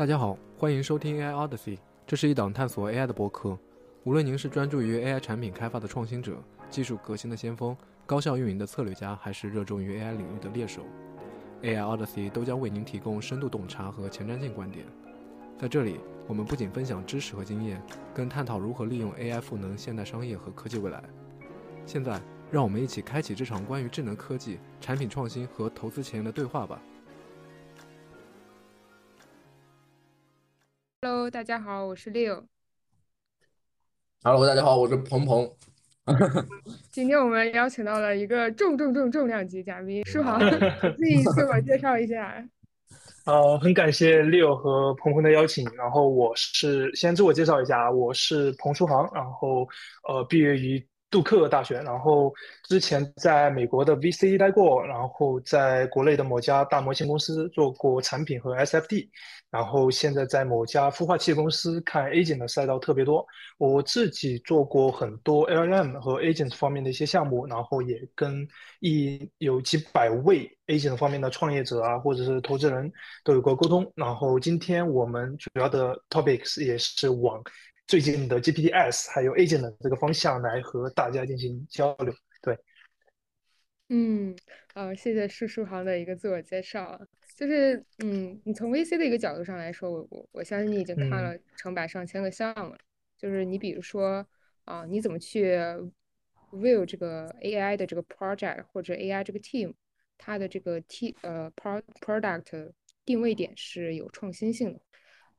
大家好，欢迎收听 AI Odyssey，这是一档探索 AI 的播客。无论您是专注于 AI 产品开发的创新者、技术革新的先锋、高效运营的策略家，还是热衷于 AI 领域的猎手，AI Odyssey 都将为您提供深度洞察和前瞻性观点。在这里，我们不仅分享知识和经验，更探讨如何利用 AI 赋能现代商业和科技未来。现在，让我们一起开启这场关于智能科技、产品创新和投资前沿的对话吧。Hello，大家好，我是 Leo。Hello，大家好，我是鹏鹏。今天我们邀请到了一个重重重重量级嘉宾，舒航，自己自我介绍一下。呃，很感谢 Leo 和鹏鹏的邀请。然后我是先自我介绍一下，我是彭书航，然后呃毕业于杜克大学，然后之前在美国的 VC 待过，然后在国内的某家大模型公司做过产品和 SFD，然后现在在某家孵化器公司看 agent 的赛道特别多。我自己做过很多 LLM 和 agent 方面的一些项目，然后也跟一有几百位 agent 方面的创业者啊，或者是投资人都有过沟通。然后今天我们主要的 topics 也是往最近的 GPTs 还有 agent 的这个方向来和大家进行交流。对，嗯，呃，谢谢舒舒航的一个自我介绍啊。就是，嗯，你从 VC 的一个角度上来说，我我我相信你已经看了成百上千个项目了。就是你比如说啊，你怎么去 view 这个 AI 的这个 project 或者 AI 这个 team，它的这个 T 呃 pro product 定位点是有创新性的，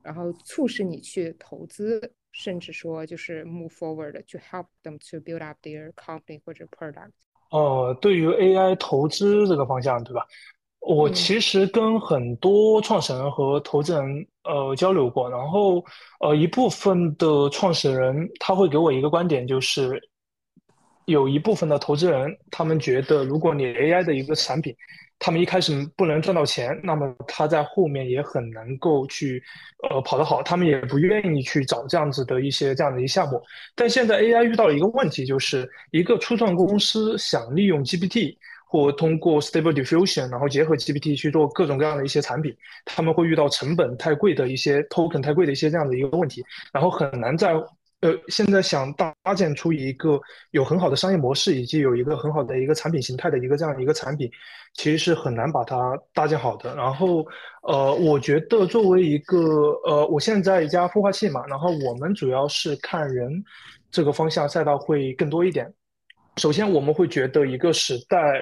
然后促使你去投资，甚至说就是 move forward to help them to build up their company 或者 product。哦，对于 AI 投资这个方向，对吧？我嗯其实跟很多创始人和投资人呃交流过，然后呃一部分的创始人他会给我一个观点，就是有一部分的投资人他们觉得，如果你 AI 的一个产品，他们一开始不能赚到钱，那么他在后面也很能够去呃跑得好，他们也不愿意去找这样子的一些这样的一些项目。但现在 AI 遇到了一个问题，就是一个初创公司想利用 GPT。或通过 Stable Diffusion，然后结合 GPT 去做各种各样的一些产品，他们会遇到成本太贵的一些 token 太贵的一些这样的一个问题，然后很难在呃现在想搭建出一个有很好的商业模式，以及有一个很好的一个产品形态的一个这样一个产品，其实是很难把它搭建好的。然后呃，我觉得作为一个呃，我现在一家孵化器嘛，然后我们主要是看人这个方向赛道会更多一点。首先，我们会觉得一个时代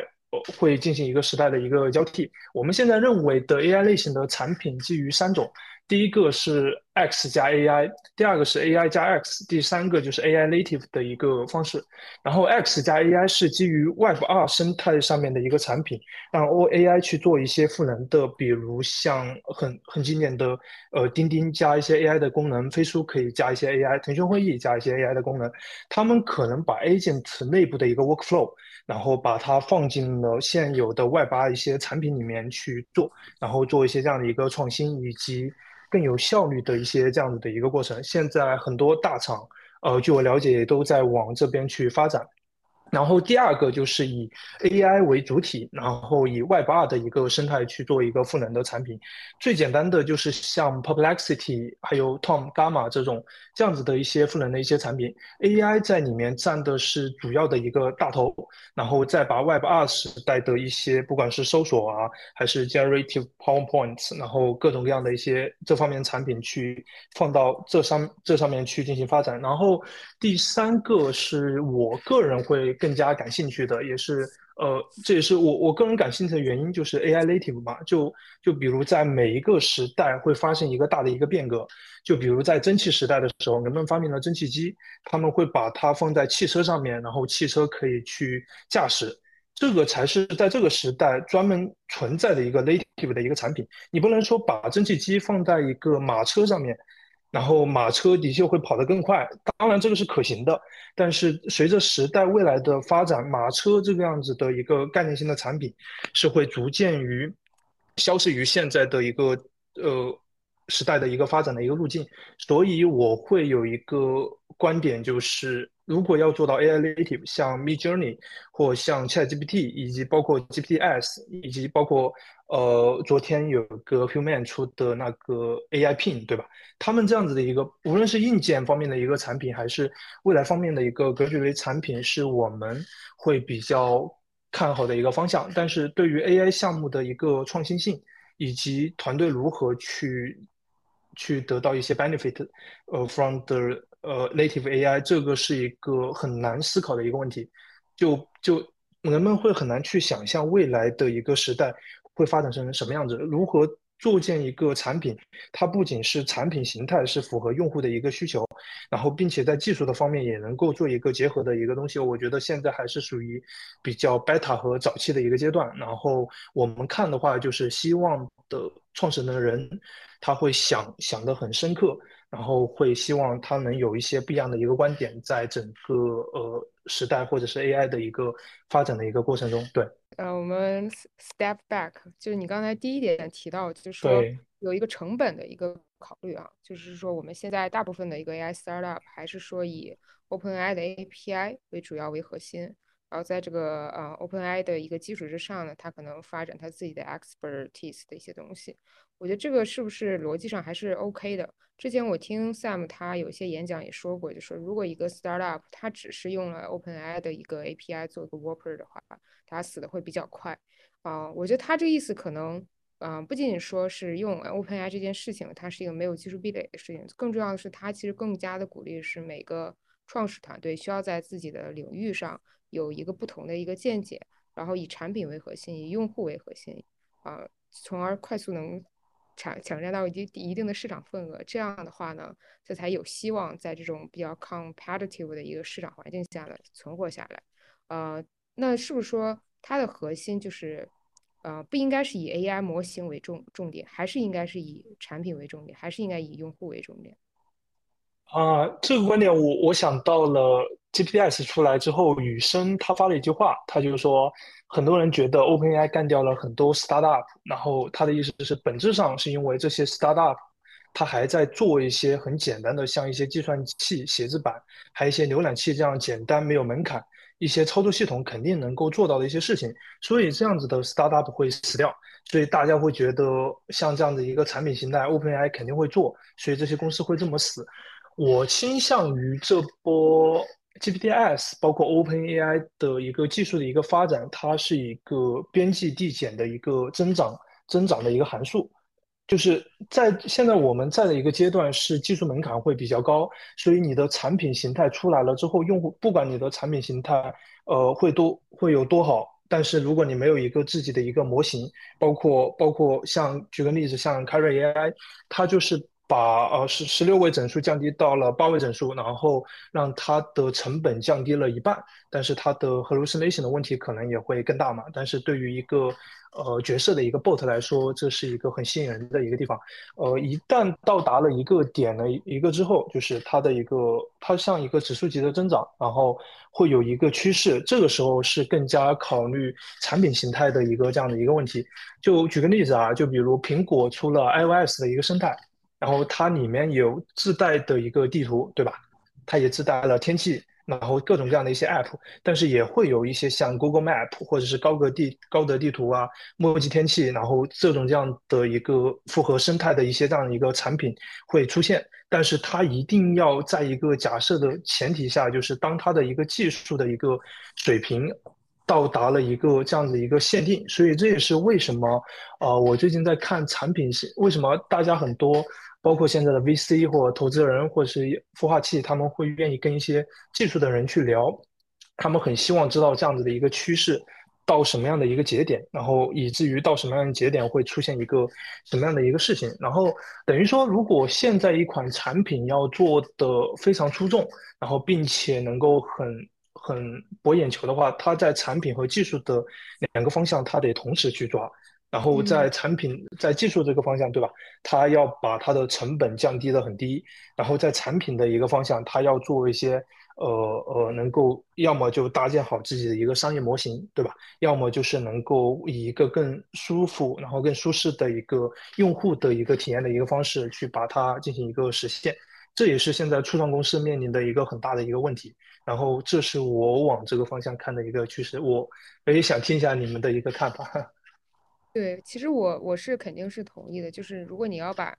会进行一个时代的一个交替。我们现在认为的 AI 类型的产品基于三种，第一个是 X 加 AI，第二个是 AI 加 X，第三个就是 AI native 的一个方式。然后 X 加 AI 是基于 Web 二生态上面的一个产品，让 OAI 去做一些赋能的，比如像很很经典的呃钉钉加一些 AI 的功能，飞书可以加一些 AI，腾讯会议加一些 AI 的功能，他们可能把 agent 内部的一个 workflow。然后把它放进了现有的 Web 八一些产品里面去做，然后做一些这样的一个创新，以及更有效率的一些这样子的一个过程。现在很多大厂，呃，据我了解，也都在往这边去发展。然后第二个就是以 AI 为主体，然后以 Web 二的一个生态去做一个赋能的产品。最简单的就是像 Perplexity 还有 Tom Gamma 这种这样子的一些赋能的一些产品，AI 在里面占的是主要的一个大头，然后再把 Web 二时代的一些不管是搜索啊，还是 Generative PowerPoints，然后各种各样的一些这方面产品去放到这上这上面去进行发展。然后第三个是我个人会更加感兴趣的，也是呃，这也是我我个人感兴趣的原因，就是 AI native 嘛。就就比如在每一个时代会发生一个大的一个变革，就比如在蒸汽时代的时候，人们发明了蒸汽机，他们会把它放在汽车上面，然后汽车可以去驾驶。这个才是在这个时代专门存在的一个 native 的一个产品。你不能说把蒸汽机放在一个马车上面，然后马车的确会跑得更快。当然，这个是可行的。但是随着时代未来的发展，马车这个样子的一个概念性的产品是会逐渐于消失于现在的一个呃时代的一个发展的一个路径。所以我会有一个观点，就是如果要做到 AI native，像 Midjourney 或像 ChatGPT，以及包括 GPTs，以及包括呃昨天有个 Human 出的那个 AI Pin，对吧？他们这样子的一个，无论是硬件方面的一个产品，还是未来方面的一个格局为产品，是我们会比较看好的一个方向。但是对于 AI 项目的一个创新性，以及团队如何去去得到一些 benefit，呃，from the 呃 native AI，这个是一个很难思考的一个问题。就就人们会很难去想象未来的一个时代会发展成什么样子，如何。构建一个产品，它不仅是产品形态是符合用户的一个需求，然后并且在技术的方面也能够做一个结合的一个东西。我觉得现在还是属于比较 beta 和早期的一个阶段。然后我们看的话，就是希望的创始的人他会想想得很深刻，然后会希望他能有一些不一样的一个观点，在整个呃时代或者是 AI 的一个发展的一个过程中，对。呃，我们 step back，就是你刚才第一点提到，就是说有一个成本的一个考虑啊，就是说我们现在大部分的一个 AI startup 还是说以 OpenAI 的 API 为主要为核心，然后在这个呃 OpenAI 的一个基础之上呢，它可能发展它自己的 expertise 的一些东西。我觉得这个是不是逻辑上还是 OK 的？之前我听 Sam 他有些演讲也说过，就说如果一个 startup 它只是用了 OpenAI 的一个 API 做一个 worker 的话，它死的会比较快啊。我觉得他这意思可能，嗯，不仅仅说是用 OpenAI 这件事情，它是一个没有技术壁垒的事情，更重要的是，它其实更加的鼓励是每个创始团队需要在自己的领域上有一个不同的一个见解，然后以产品为核心，以用户为核心啊，从而快速能。抢抢占到一定一定的市场份额，这样的话呢，这才有希望在这种比较 competitive 的一个市场环境下呢存活下来。呃，那是不是说它的核心就是，呃，不应该是以 AI 模型为重重点，还是应该是以产品为重点，还是应该以用户为重点？啊，这个观点我我想到了 GPS 出来之后，雨生他发了一句话，他就是说。很多人觉得 OpenAI 干掉了很多 startup，然后他的意思就是本质上是因为这些 startup，他还在做一些很简单的，像一些计算器、写字板，还有一些浏览器这样简单没有门槛，一些操作系统肯定能够做到的一些事情，所以这样子的 startup 会死掉，所以大家会觉得像这样的一个产品形态，OpenAI 肯定会做，所以这些公司会这么死。我倾向于这波。GPTs 包括 OpenAI 的一个技术的一个发展，它是一个边际递减的一个增长增长的一个函数，就是在现在我们在的一个阶段是技术门槛会比较高，所以你的产品形态出来了之后，用户不管你的产品形态呃会多会有多好，但是如果你没有一个自己的一个模型，包括包括像举个例子，像 c a r r AI，它就是。把呃十十六位整数降低到了八位整数，然后让它的成本降低了一半，但是它的 hallucination 的问题可能也会更大嘛。但是对于一个呃角色的一个 bot 来说，这是一个很吸引人的一个地方。呃，一旦到达了一个点了一个之后，就是它的一个它像一个指数级的增长，然后会有一个趋势。这个时候是更加考虑产品形态的一个这样的一个问题。就举个例子啊，就比如苹果出了 iOS 的一个生态。然后它里面有自带的一个地图，对吧？它也自带了天气，然后各种各样的一些 app，但是也会有一些像 Google Map 或者是高德地高德地图啊、墨迹天气，然后这种这样的一个复合生态的一些这样的一个产品会出现。但是它一定要在一个假设的前提下，就是当它的一个技术的一个水平。到达了一个这样子一个限定，所以这也是为什么，呃，我最近在看产品是为什么大家很多，包括现在的 VC 或投资人或是孵化器，他们会愿意跟一些技术的人去聊，他们很希望知道这样子的一个趋势到什么样的一个节点，然后以至于到什么样的节点会出现一个什么样的一个事情，然后等于说，如果现在一款产品要做的非常出众，然后并且能够很。很博眼球的话，它在产品和技术的两个方向，它得同时去抓。然后在产品在技术这个方向，对吧？它要把它的成本降低的很低。然后在产品的一个方向，它要做一些呃呃，能够要么就搭建好自己的一个商业模型，对吧？要么就是能够以一个更舒服、然后更舒适的一个用户的一个体验的一个方式去把它进行一个实现。这也是现在初创公司面临的一个很大的一个问题。然后这是我往这个方向看的一个趋势。我也想听一下你们的一个看法。对，其实我我是肯定是同意的。就是如果你要把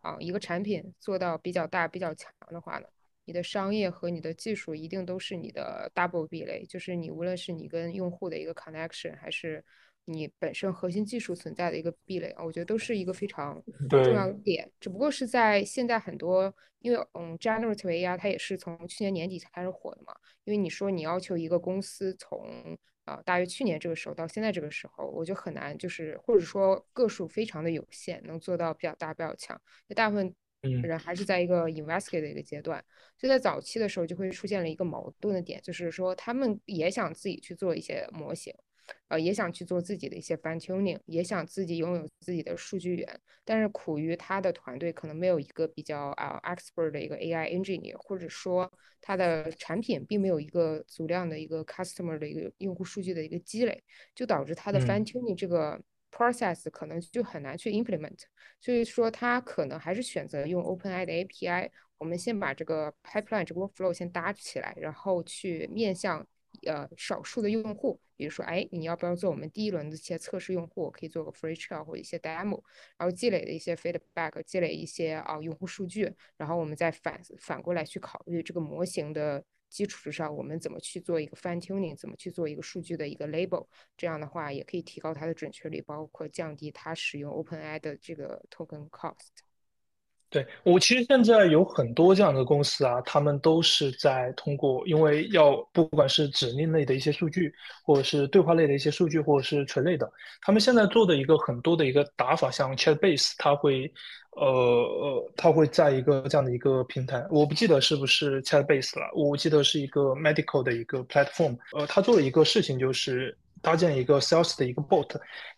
啊一个产品做到比较大、比较强的话呢，你的商业和你的技术一定都是你的 double 壁垒。就是你无论是你跟用户的一个 connection，还是你本身核心技术存在的一个壁垒啊，我觉得都是一个非常重要的点。只不过是在现在很多，因为嗯，generative AI 它也是从去年年底才开始火的嘛。因为你说你要求一个公司从啊，大约去年这个时候到现在这个时候，我就很难，就是或者说个数非常的有限，能做到比较大、比较强。那大部分人还是在一个 investigate 的一个阶段，所以在早期的时候就会出现了一个矛盾的点，就是说他们也想自己去做一些模型。呃，也想去做自己的一些 fine tuning，也想自己拥有自己的数据源，但是苦于他的团队可能没有一个比较啊 expert 的一个 AI engineer，或者说他的产品并没有一个足量的一个 customer 的一个用户数据的一个积累，就导致他的 fine tuning 这个 process 可能就很难去 implement。所以说他可能还是选择用 OpenAI 的 API，我们先把这个 pipeline 这个 workflow 先搭起来，然后去面向。呃，少数的用户，比如说，哎，你要不要做我们第一轮的一些测试用户？可以做个 free trial 或一些 demo，然后积累的一些 feedback，积累一些啊用户数据，然后我们再反反过来去考虑这个模型的基础之上，我们怎么去做一个 fine tuning，怎么去做一个数据的一个 label，这样的话也可以提高它的准确率，包括降低它使用 OpenAI 的这个 token cost。对我其实现在有很多这样的公司啊，他们都是在通过，因为要不管是指令类的一些数据，或者是对话类的一些数据，或者是垂类的，他们现在做的一个很多的一个打法，像 Chatbase，它会，呃呃，它会在一个这样的一个平台，我不记得是不是 Chatbase 了，我记得是一个 medical 的一个 platform，呃，它做的一个事情就是搭建一个 sales 的一个 bot，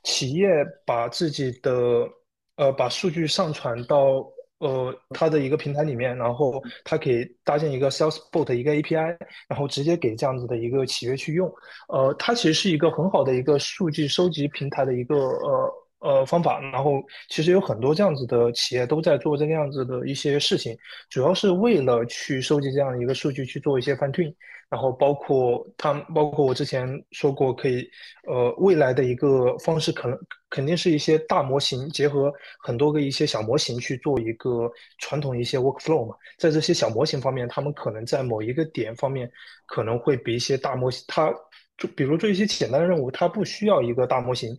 企业把自己的，呃，把数据上传到。呃，它的一个平台里面，然后它可以搭建一个 Salesbot 一个 API，然后直接给这样子的一个企业去用。呃，它其实是一个很好的一个数据收集平台的一个呃呃方法。然后其实有很多这样子的企业都在做这个样子的一些事情，主要是为了去收集这样的一个数据去做一些 fine tune。然后包括他，包括我之前说过，可以，呃，未来的一个方式可能肯定是一些大模型结合很多个一些小模型去做一个传统一些 workflow 嘛。在这些小模型方面，他们可能在某一个点方面可能会比一些大模型，它就比如做一些简单的任务，它不需要一个大模型，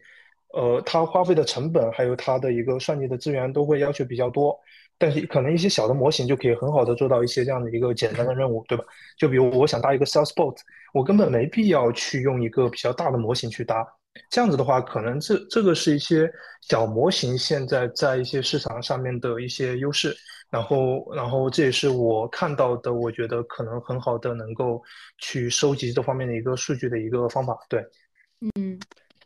呃，它花费的成本还有它的一个算力的资源都会要求比较多。但是可能一些小的模型就可以很好的做到一些这样的一个简单的任务，对吧？就比如我想搭一个 Salesbot，我根本没必要去用一个比较大的模型去搭。这样子的话，可能这这个是一些小模型现在在一些市场上面的一些优势。然后，然后这也是我看到的，我觉得可能很好的能够去收集这方面的一个数据的一个方法。对，嗯，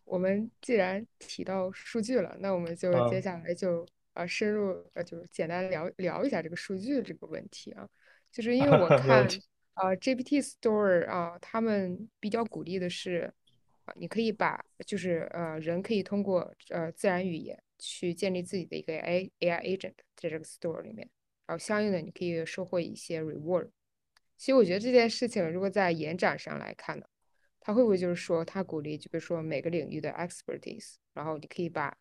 我们既然提到数据了，那我们就接下来就。啊，深入呃，就是简单聊聊一下这个数据这个问题啊，就是因为我 看啊，GPT Store 啊，他们比较鼓励的是啊，你可以把就是呃，人可以通过呃自然语言去建立自己的一个 A AI agent 在这个 Store 里面，然后相应的你可以收获一些 reward。其实我觉得这件事情如果在延展上来看呢，它会不会就是说它鼓励，就比如说每个领域的 expertise，然后你可以把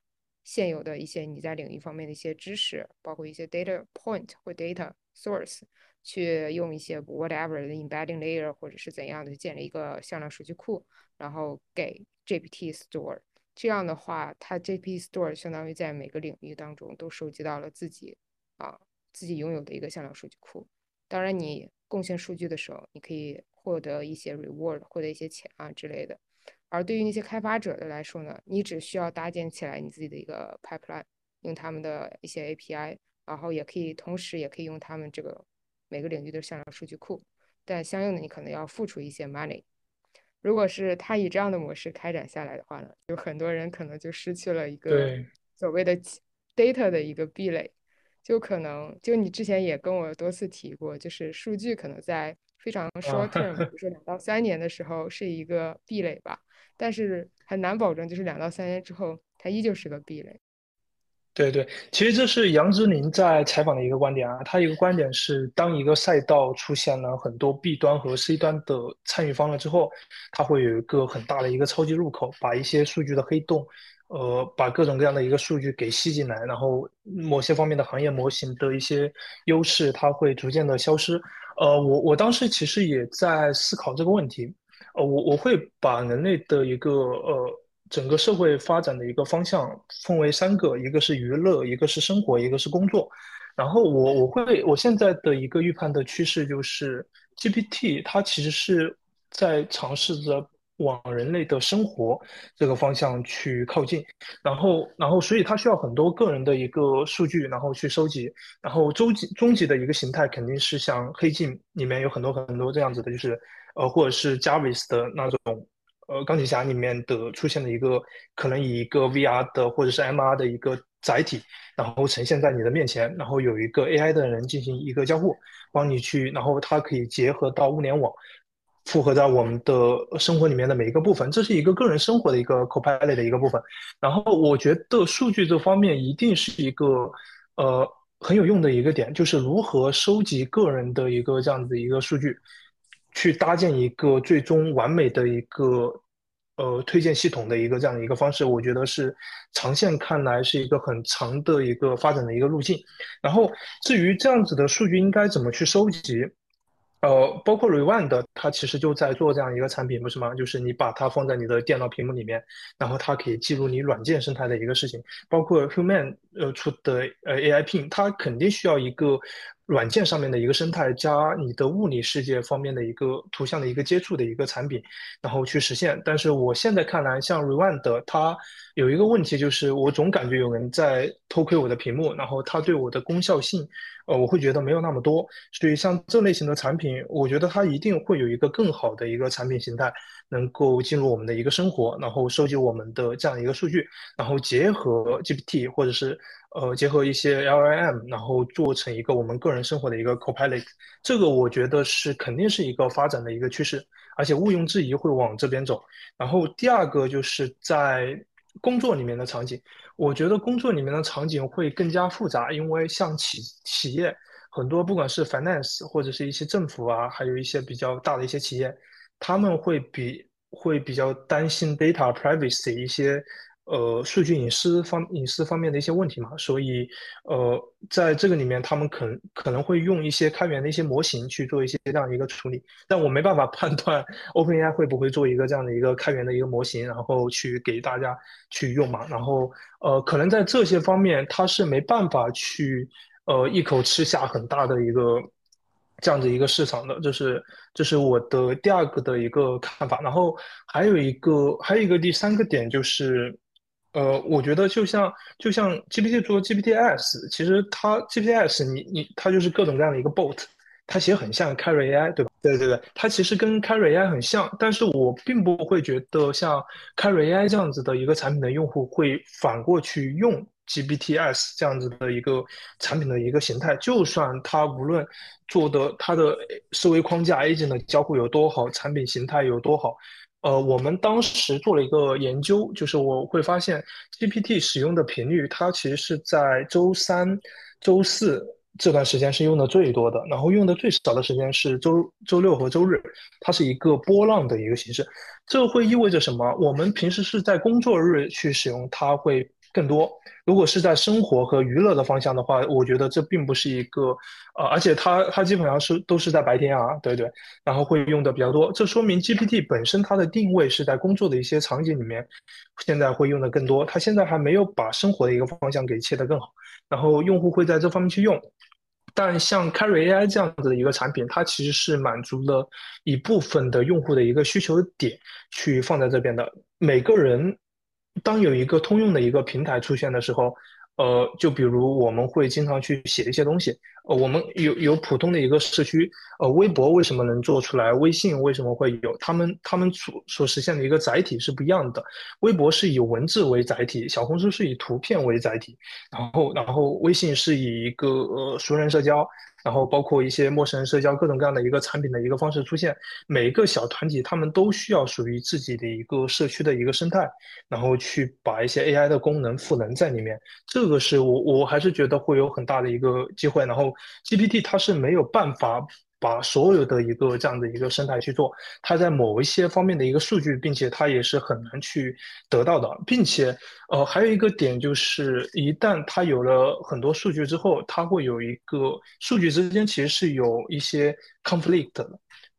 现有的一些你在领域方面的一些知识，包括一些 data point 或 data source，去用一些 whatever 的 embedding layer 或者是怎样的建立一个向量数据库，然后给 GPT Store。这样的话，它 GPT Store 相当于在每个领域当中都收集到了自己啊自己拥有的一个向量数据库。当然，你贡献数据的时候，你可以获得一些 reward，获得一些钱啊之类的。而对于那些开发者的来说呢，你只需要搭建起来你自己的一个 pipeline，用他们的一些 API，然后也可以同时也可以用他们这个每个领域的向量数据库，但相应的你可能要付出一些 money。如果是他以这样的模式开展下来的话呢，有很多人可能就失去了一个所谓的 data 的一个壁垒，就可能就你之前也跟我多次提过，就是数据可能在非常 short term，比 如说两到三年的时候是一个壁垒吧。但是很难保证，就是两到三年之后，它依旧是个壁垒。对对，其实这是杨之琳在采访的一个观点啊。他一个观点是，当一个赛道出现了很多 B 端和 C 端的参与方了之后，它会有一个很大的一个超级入口，把一些数据的黑洞，呃，把各种各样的一个数据给吸进来，然后某些方面的行业模型的一些优势，它会逐渐的消失。呃，我我当时其实也在思考这个问题，呃，我我会把人类的一个呃。整个社会发展的一个方向分为三个，一个是娱乐，一个是生活，一个是工作。然后我我会我现在的一个预判的趋势就是，GPT 它其实是在尝试着往人类的生活这个方向去靠近。然后然后所以它需要很多个人的一个数据，然后去收集。然后终极终极的一个形态肯定是像黑镜里面有很多很多这样子的，就是呃或者是 Jarvis 的那种。呃，钢铁侠里面的出现的一个可能以一个 VR 的或者是 MR 的一个载体，然后呈现在你的面前，然后有一个 AI 的人进行一个交互，帮你去，然后它可以结合到物联网，复合在我们的生活里面的每一个部分，这是一个个人生活的一个 Copilot 的一个部分。然后我觉得数据这方面一定是一个呃很有用的一个点，就是如何收集个人的一个这样子一个数据。去搭建一个最终完美的一个呃推荐系统的一个这样的一个方式，我觉得是长线看来是一个很长的一个发展的一个路径。然后至于这样子的数据应该怎么去收集？呃，包括 Rewind，它其实就在做这样一个产品，不是吗？就是你把它放在你的电脑屏幕里面，然后它可以记录你软件生态的一个事情。包括 Human 呃出的呃 AI Pin，它肯定需要一个软件上面的一个生态，加你的物理世界方面的一个图像的一个接触的一个产品，然后去实现。但是我现在看来，像 Rewind，它有一个问题，就是我总感觉有人在偷窥我的屏幕，然后它对我的功效性。呃，我会觉得没有那么多，所以像这类型的产品，我觉得它一定会有一个更好的一个产品形态，能够进入我们的一个生活，然后收集我们的这样一个数据，然后结合 GPT 或者是呃结合一些 LLM，然后做成一个我们个人生活的一个 Copilot，这个我觉得是肯定是一个发展的一个趋势，而且毋庸置疑会往这边走。然后第二个就是在工作里面的场景。我觉得工作里面的场景会更加复杂，因为像企企业很多，不管是 finance 或者是一些政府啊，还有一些比较大的一些企业，他们会比会比较担心 data privacy 一些。呃，数据隐私方隐私方面的一些问题嘛，所以呃，在这个里面，他们可能可能会用一些开源的一些模型去做一些这样一个处理，但我没办法 判断 OpenAI 会不会做一个这样的一个开源的一个模型，然后去给大家去用嘛。然后呃，可能在这些方面，它是没办法去呃一口吃下很大的一个这样的一个市场的，这是这是我的第二个的一个看法。然后还有一个还有一个第三个点就是。呃，我觉得就像就像 GPT 做 GPTs，其实它 GPTs 你你它就是各种各样的一个 bot，它其实很像 Carry AI，对吧？对对对，它其实跟 Carry AI 很像，但是我并不会觉得像 Carry AI 这样子的一个产品的用户会反过去用 GPTs 这样子的一个产品的一个形态，就算它无论做的它的思维框架 agent 的交互有多好，产品形态有多好。呃，我们当时做了一个研究，就是我会发现 GPT 使用的频率，它其实是在周三、周四这段时间是用的最多的，然后用的最少的时间是周周六和周日，它是一个波浪的一个形式。这会意味着什么？我们平时是在工作日去使用，它会。更多，如果是在生活和娱乐的方向的话，我觉得这并不是一个，呃，而且它它基本上是都是在白天啊，对对，然后会用的比较多，这说明 GPT 本身它的定位是在工作的一些场景里面，现在会用的更多，它现在还没有把生活的一个方向给切得更好，然后用户会在这方面去用，但像 Carry AI 这样子的一个产品，它其实是满足了一部分的用户的一个需求点，去放在这边的，每个人。当有一个通用的一个平台出现的时候，呃，就比如我们会经常去写一些东西，呃，我们有有普通的一个社区，呃，微博为什么能做出来？微信为什么会有？他们他们所所实现的一个载体是不一样的。微博是以文字为载体，小红书是以图片为载体，然后然后微信是以一个呃熟人社交。然后包括一些陌生人社交，各种各样的一个产品的一个方式出现。每一个小团体，他们都需要属于自己的一个社区的一个生态，然后去把一些 AI 的功能赋能在里面。这个是我我还是觉得会有很大的一个机会。然后 GPT 它是没有办法。把所有的一个这样的一个生态去做，它在某一些方面的一个数据，并且它也是很难去得到的，并且呃还有一个点就是，一旦它有了很多数据之后，它会有一个数据之间其实是有一些 conflict 的，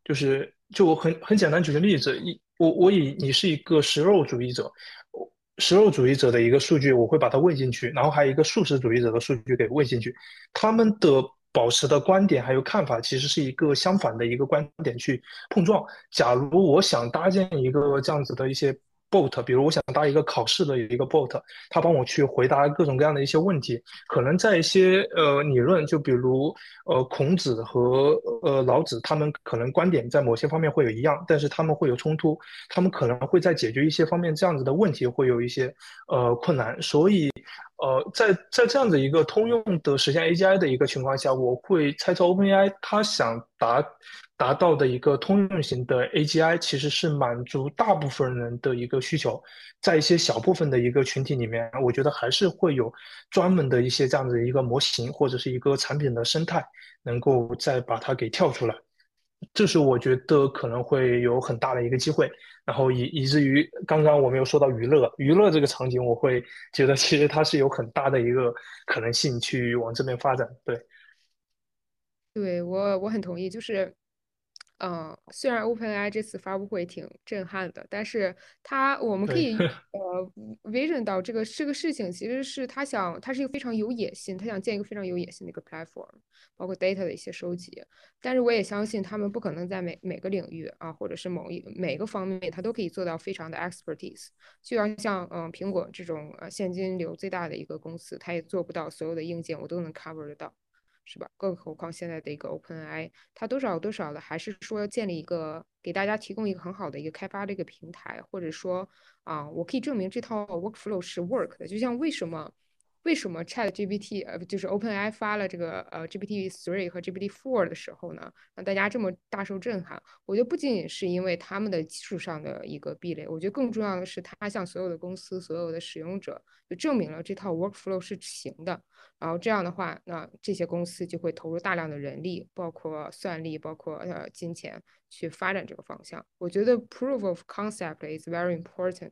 就是就我很很简单举个例子，一我我以你是一个食肉主义者，食肉主义者的一个数据我会把它喂进去，然后还有一个素食主义者的数据给喂进去，他们的。保持的观点还有看法，其实是一个相反的一个观点去碰撞。假如我想搭建一个这样子的一些。bot，比如我想搭一个考试的一个 bot，他帮我去回答各种各样的一些问题。可能在一些呃理论，就比如呃孔子和呃老子，他们可能观点在某些方面会有一样，但是他们会有冲突，他们可能会在解决一些方面这样子的问题会有一些呃困难。所以呃在在这样子一个通用的实现 AGI 的一个情况下，我会猜测 OpenAI 它想达。达到的一个通用型的 AGI 其实是满足大部分人的一个需求，在一些小部分的一个群体里面，我觉得还是会有专门的一些这样子一个模型或者是一个产品的生态，能够再把它给跳出来，这是我觉得可能会有很大的一个机会。然后以以至于刚刚我们有说到娱乐，娱乐这个场景，我会觉得其实它是有很大的一个可能性去往这边发展。对，对我我很同意，就是。嗯，虽然 OpenAI 这次发布会挺震撼的，但是它我们可以 呃 vision 到这个这个事情，其实是他想，他是一个非常有野心，他想建一个非常有野心的一个 platform，包括 data 的一些收集。但是我也相信他们不可能在每每个领域啊，或者是某一每个方面，他都可以做到非常的 expertise。就要像嗯苹果这种呃现金流最大的一个公司，它也做不到所有的硬件我都能 cover 得到。是吧？更何况现在的一个 OpenAI，它多少多少的还是说要建立一个给大家提供一个很好的一个开发的一个平台，或者说啊，我可以证明这套 workflow 是 work 的。就像为什么为什么 ChatGPT 呃就是 OpenAI 发了这个呃 GPT three 和 GPT four 的时候呢，让大家这么大受震撼？我觉得不仅仅是因为他们的技术上的一个壁垒，我觉得更重要的是它向所有的公司、所有的使用者就证明了这套 workflow 是行的。然后这样的话，那这些公司就会投入大量的人力，包括算力，包括呃金钱去发展这个方向。我觉得 proof of concept is very important。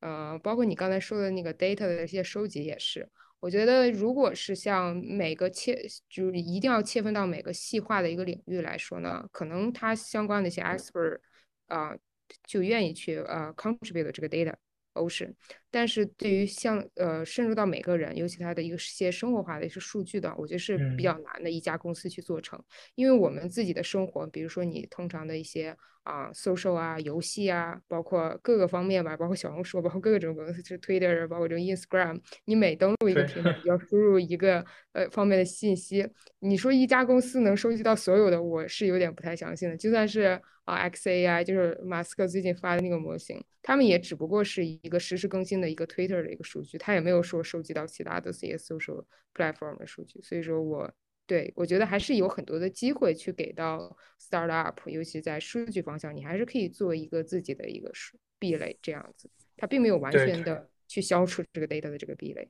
呃，包括你刚才说的那个 data 的一些收集也是。我觉得如果是像每个切，就是一定要切分到每个细化的一个领域来说呢，可能它相关的一些 expert 啊，就愿意去呃 contribute 这个 data。Ocean，但是对于像呃渗入到每个人，尤其他的一个些生活化的一些数据的，我觉得是比较难的一家公司去做成，因为我们自己的生活，比如说你通常的一些啊 social 啊游戏啊，包括各个方面吧，包括小红书，包括各种公司，就是 Twitter，包括这种 Instagram，你每登录一个平台，要输入一个呃方面的信息，你说一家公司能收集到所有的，我是有点不太相信的，就算是。啊，XAI 就是马斯克最近发的那个模型，他们也只不过是一个实时更新的一个 Twitter 的一个数据，他也没有说收集到其他的这些 social platform 的数据，所以说我对我觉得还是有很多的机会去给到 startup，尤其在数据方向，你还是可以做一个自己的一个壁垒这样子，它并没有完全的去消除这个 data 的这个壁垒。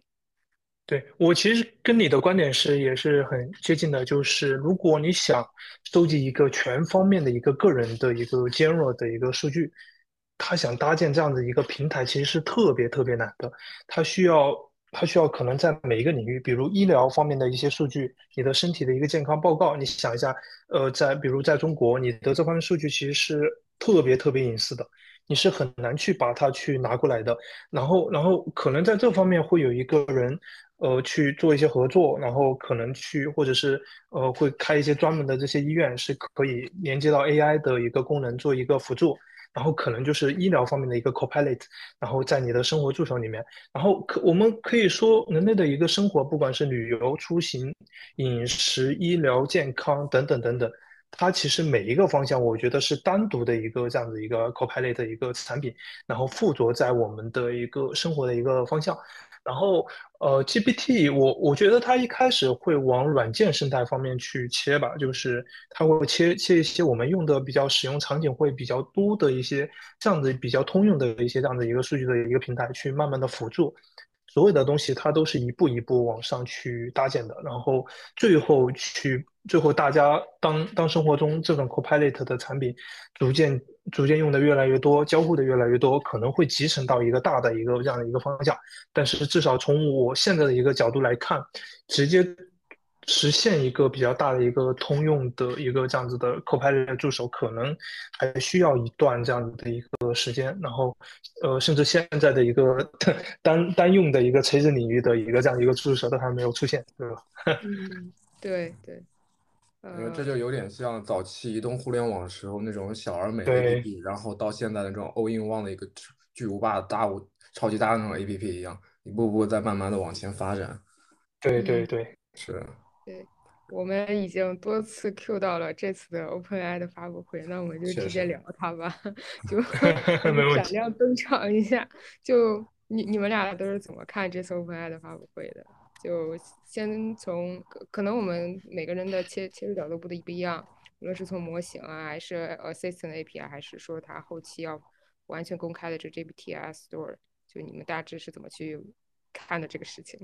对我其实跟你的观点是也是很接近的，就是如果你想收集一个全方面的一个个人的一个尖锐的一个数据，他想搭建这样的一个平台，其实是特别特别难的。他需要它需要可能在每一个领域，比如医疗方面的一些数据，你的身体的一个健康报告，你想一下，呃，在比如在中国，你的这方面数据其实是特别特别隐私的。你是很难去把它去拿过来的，然后，然后可能在这方面会有一个人，呃，去做一些合作，然后可能去，或者是呃，会开一些专门的这些医院，是可以连接到 AI 的一个功能做一个辅助，然后可能就是医疗方面的一个 copilot，然后在你的生活助手里面，然后可我们可以说人类的一个生活，不管是旅游、出行、饮食、医疗、健康等等等等。它其实每一个方向，我觉得是单独的一个这样子一个 Copilot 的一个产品，然后附着在我们的一个生活的一个方向。然后，呃，GPT 我我觉得它一开始会往软件生态方面去切吧，就是它会切切一些我们用的比较使用场景会比较多的一些这样子比较通用的一些这样的一个数据的一个平台去慢慢的辅助。所有的东西它都是一步一步往上去搭建的，然后最后去最后大家当当生活中这种 Copilot 的产品逐渐逐渐用的越来越多，交互的越来越多，可能会集成到一个大的一个这样的一个方向。但是至少从我现在的一个角度来看，直接。实现一个比较大的一个通用的一个这样子的 Copilot 助手，可能还需要一段这样子的一个时间。然后，呃，甚至现在的一个 单单用的一个垂直领域的一个这样一个助手都还没有出现，对吧？嗯，对对。因为这就有点像早期移动互联网时候那种小而美的 APP，然后到现在的这种 All in One 的一个巨无霸大无超级大的那种 APP 一样，一步步在慢慢的往前发展。对对对，是。对，我们已经多次 Q 到了这次的 OpenAI 的发布会，那我们就直接聊它吧，就闪亮登场一下。就你你们俩都是怎么看这次 OpenAI 的发布会的？就先从可能我们每个人的切切入角度不不一样，无论是从模型啊，还是 Assistant API，还是说它后期要完全公开的这 GPT Store，就你们大致是怎么去看的这个事情？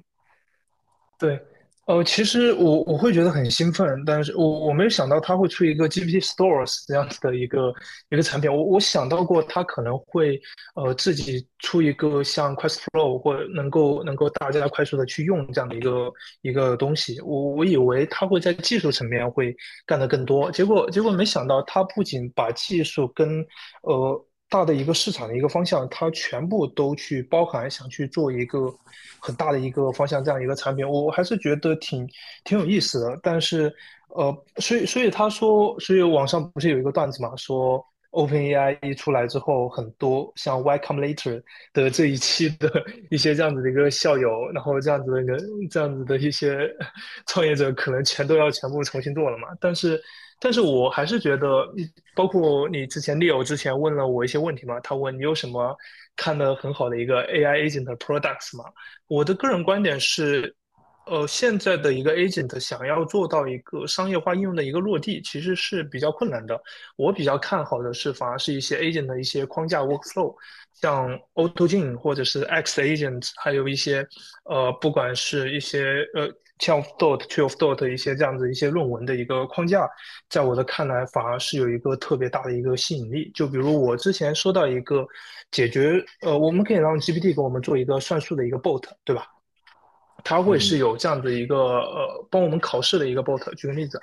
对。呃，其实我我会觉得很兴奋，但是我我没有想到它会出一个 GPT Stores 这样子的一个一个产品。我我想到过它可能会呃自己出一个像 Quest Flow 或能够能够大家快速的去用这样的一个一个东西。我我以为它会在技术层面会干得更多，结果结果没想到它不仅把技术跟呃。大的一个市场的一个方向，它全部都去包含，想去做一个很大的一个方向这样一个产品，我还是觉得挺挺有意思的。但是，呃，所以所以他说，所以网上不是有一个段子嘛，说 OpenAI 一出来之后，很多像 Y Combinator 的这一期的一些这样子的一个校友，然后这样子的一个，这样子的一些 创业者，可能全都要全部重新做了嘛。但是。但是我还是觉得，包括你之前 Leo 之前问了我一些问题嘛，他问你有什么看的很好的一个 AI agent products 嘛？我的个人观点是，呃，现在的一个 agent 想要做到一个商业化应用的一个落地，其实是比较困难的。我比较看好的是，反而是一些 agent 的一些框架 workflow，像 AutoGen 或者是 X Agent，还有一些，呃，不管是一些呃。Twelve dot, twelve dot 一些这样子一些论文的一个框架，在我的看来，反而是有一个特别大的一个吸引力。就比如我之前说到一个解决，呃，我们可以让 GPT 给我们做一个算术的一个 bot，对吧？它会是有这样的一个呃，帮我们考试的一个 bot。举个例子，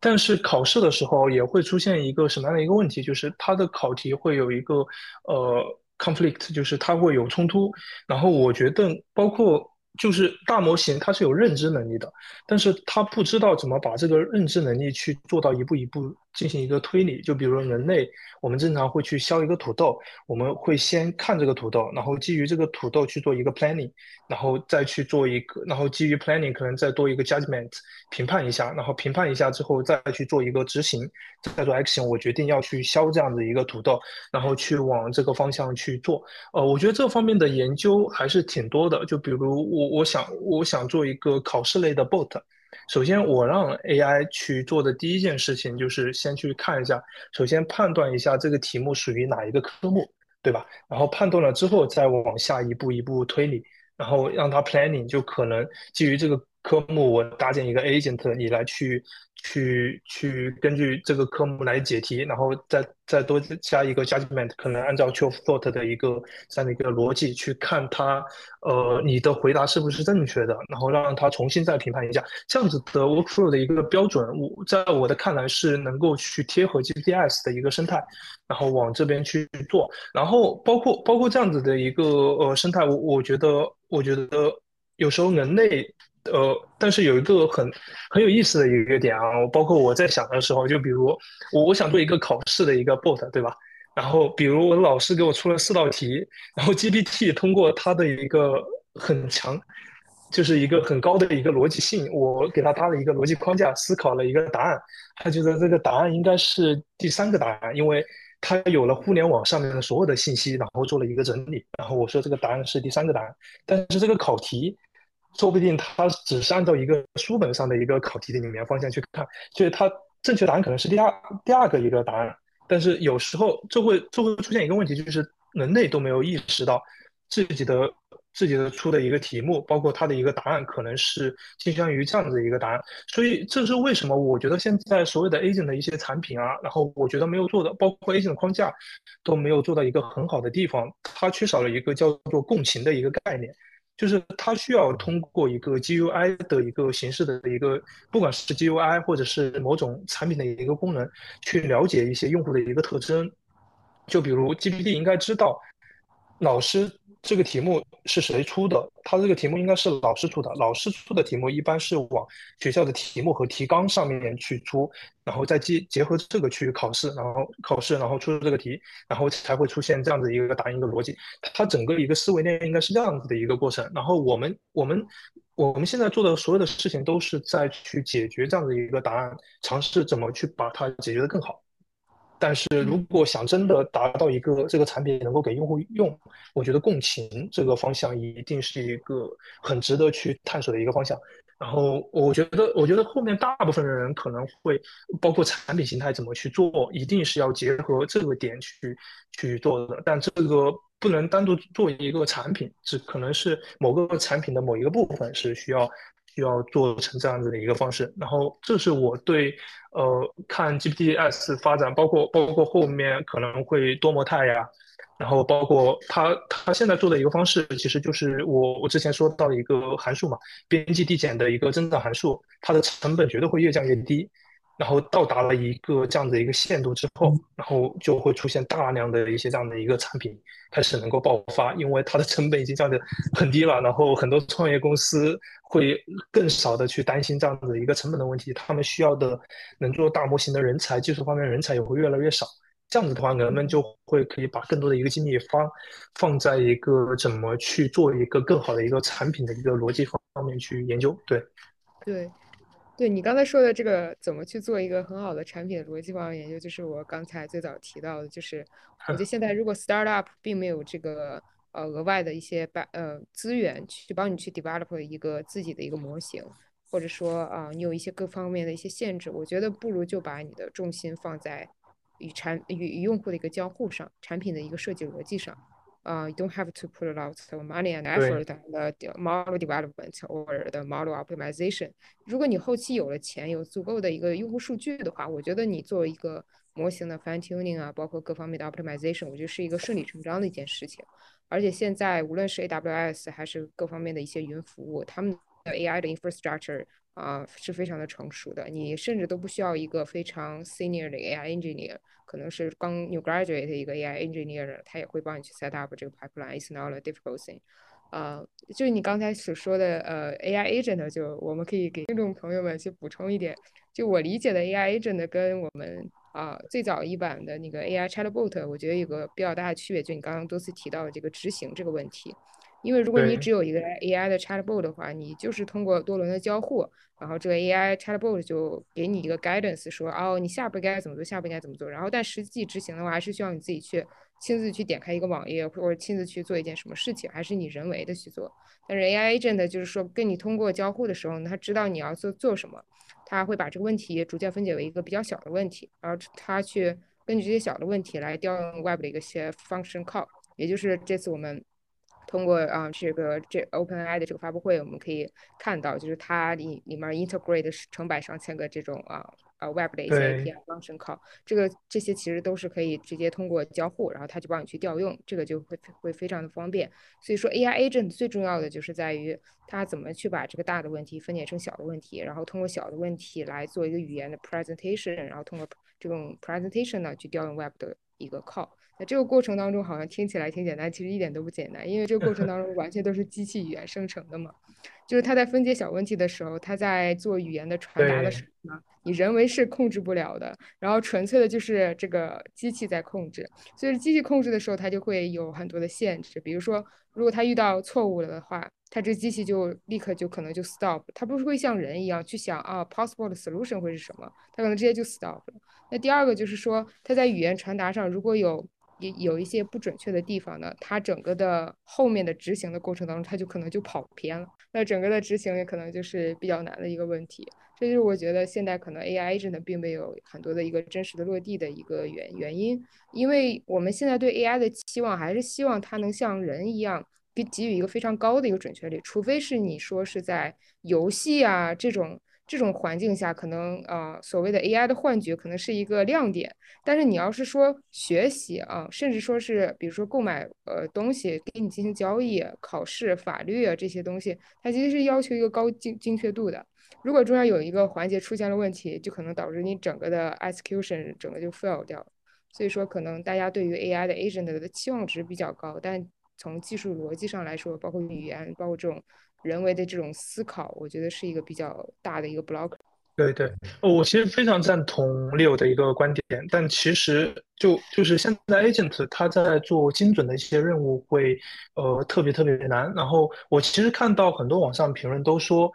但是考试的时候也会出现一个什么样的一个问题？就是它的考题会有一个呃 conflict，就是它会有冲突。然后我觉得包括。就是大模型，它是有认知能力的，但是它不知道怎么把这个认知能力去做到一步一步进行一个推理。就比如人类，我们正常会去削一个土豆，我们会先看这个土豆，然后基于这个土豆去做一个 planning，然后再去做一个，然后基于 planning 可能再多一个 judgment 评判一下，然后评判一下之后再去做一个执行，再做 action。我决定要去削这样的一个土豆，然后去往这个方向去做。呃，我觉得这方面的研究还是挺多的。就比如我。我想，我想做一个考试类的 bot。首先，我让 AI 去做的第一件事情就是先去看一下，首先判断一下这个题目属于哪一个科目，对吧？然后判断了之后，再往下一步一步推理，然后让它 planning，就可能基于这个科目，我搭建一个 agent，你来去。去去根据这个科目来解题，然后再再多加一个 judgment，可能按照 true thought 的一个这样的一个逻辑去看它，呃，你的回答是不是正确的，然后让它重新再评判一下，这样子的 workflow 的一个标准，我在我的看来是能够去贴合 GPS 的一个生态，然后往这边去做，然后包括包括这样子的一个呃生态，我我觉得我觉得有时候人类。呃，但是有一个很很有意思的一个点啊，包括我在想的时候，就比如我我想做一个考试的一个 bot，对吧？然后比如我老师给我出了四道题，然后 GPT 通过它的一个很强，就是一个很高的一个逻辑性，我给他搭了一个逻辑框架，思考了一个答案，他觉得这个答案应该是第三个答案，因为他有了互联网上面的所有的信息，然后做了一个整理，然后我说这个答案是第三个答案，但是这个考题。说不定它只是按照一个书本上的一个考题的里面方向去看，就是它正确答案可能是第二第二个一个答案。但是有时候就会就会出现一个问题，就是人类都没有意识到自己的自己的出的一个题目，包括它的一个答案可能是倾向于这样子的一个答案。所以这是为什么我觉得现在所谓的 agent 的一些产品啊，然后我觉得没有做的，包括 agent 框架都没有做到一个很好的地方，它缺少了一个叫做共情的一个概念。就是它需要通过一个 GUI 的一个形式的一个，不管是 GUI 或者是某种产品的一个功能，去了解一些用户的一个特征。就比如 GPT 应该知道老师。这个题目是谁出的？他这个题目应该是老师出的。老师出的题目一般是往学校的题目和提纲上面去出，然后再结结合这个去考试，然后考试，然后出这个题，然后才会出现这样子一个答案一个逻辑。它整个一个思维链应该是这样子的一个过程。然后我们我们我们现在做的所有的事情都是在去解决这样的一个答案，尝试怎么去把它解决的更好。但是如果想真的达到一个这个产品能够给用户用，我觉得共情这个方向一定是一个很值得去探索的一个方向。然后我觉得，我觉得后面大部分的人可能会包括产品形态怎么去做，一定是要结合这个点去去做的。但这个不能单独做一个产品，只可能是某个产品的某一个部分是需要。需要做成这样子的一个方式，然后这是我对呃看 GPTs 发展，包括包括后面可能会多模态呀，然后包括他他现在做的一个方式，其实就是我我之前说到的一个函数嘛，边际递减的一个增长函数，它的成本绝对会越降越低。然后到达了一个这样的一个限度之后，然后就会出现大量的一些这样的一个产品开始能够爆发，因为它的成本已经降得很低了。然后很多创业公司会更少的去担心这样的一个成本的问题，他们需要的能做大模型的人才、技术方面人才也会越来越少。这样子的话，人们就会可以把更多的一个精力放放在一个怎么去做一个更好的一个产品的一个逻辑方方面去研究。对，对。对你刚才说的这个怎么去做一个很好的产品的逻辑方面研究，就是我刚才最早提到的，就是我觉得现在如果 startup 并没有这个呃额外的一些把呃资源去帮你去 develop 一个自己的一个模型，或者说啊你有一些各方面的一些限制，我觉得不如就把你的重心放在与产与用户的一个交互上，产品的一个设计逻辑上。Uh, you don't have to put a lot of money and effort on the model development or the model optimization。如果你后期有了钱，有足够的一个用户数据的话，我觉得你做一个模型的 fine tuning 啊，包括各方面的 optimization，我觉得是一个顺理成章的一件事情。而且现在无论是 AWS 还是各方面的一些云服务，他们 AI 的 infrastructure 啊是非常的成熟的，你甚至都不需要一个非常 senior 的 AI engineer。可能是刚 new graduate 一个 AI engineer，他也会帮你去 set up 这个 pipeline。It's not a difficult thing。啊，就你刚才所说的呃 AI agent，就我们可以给听众朋友们去补充一点。就我理解的 AI agent 跟我们啊最早一版的那个 AI chatbot，我觉得有个比较大的区别，就你刚刚多次提到的这个执行这个问题。因为如果你只有一个 AI 的 chatbot 的话，你就是通过多轮的交互，然后这个 AI chatbot 就给你一个 guidance，说哦，你下步该怎么做，下步应该怎么做。然后但实际执行的话，还是需要你自己去亲自去点开一个网页，或者亲自去做一件什么事情，还是你人为的去做。但是 AI agent 就是说跟你通过交互的时候，他知道你要做做什么，他会把这个问题逐渐分解为一个比较小的问题，然后他去根据这些小的问题来调用 Web 的一个些 function call，也就是这次我们。通过啊这个这 OpenAI 的这个发布会，我们可以看到，就是它里里面 integrate 成百上千个这种啊啊 Web 的一些 API function call，这个这些其实都是可以直接通过交互，然后它就帮你去调用，这个就会会非常的方便。所以说 AI agent 最重要的就是在于它怎么去把这个大的问题分解成小的问题，然后通过小的问题来做一个语言的 presentation，然后通过这种 presentation 呢去调用 Web 的一个 call。那这个过程当中好像听起来挺简单，其实一点都不简单，因为这个过程当中完全都是机器语言生成的嘛。就是它在分解小问题的时候，它在做语言的传达的时候呢，你人为是控制不了的，然后纯粹的就是这个机器在控制。所以机器控制的时候，它就会有很多的限制，比如说如果它遇到错误了的话，它这机器就立刻就可能就 stop，它不是会像人一样去想啊 possible 的 solution 会是什么，它可能直接就 stop 了。那第二个就是说，它在语言传达上如果有有有一些不准确的地方呢，它整个的后面的执行的过程当中，它就可能就跑偏了，那整个的执行也可能就是比较难的一个问题。这就是我觉得现在可能 AI agent 并没有很多的一个真实的落地的一个原原因，因为我们现在对 AI 的期望还是希望它能像人一样给给予一个非常高的一个准确率，除非是你说是在游戏啊这种这种环境下，可能啊所谓的 AI 的幻觉可能是一个亮点，但是你要是说学习啊，甚至说是比如说购买呃东西给你进行交易、考试、法律啊这些东西，它其实是要求一个高精精确度的。如果中间有一个环节出现了问题，就可能导致你整个的 execution 整个就 fail 掉。所以说，可能大家对于 AI 的 agent 的期望值比较高，但从技术逻辑上来说，包括语言，包括这种人为的这种思考，我觉得是一个比较大的一个 block。对对，我其实非常赞同 Leo 的一个观点，但其实就就是现在 agent 他在做精准的一些任务会呃特别特别难。然后我其实看到很多网上评论都说。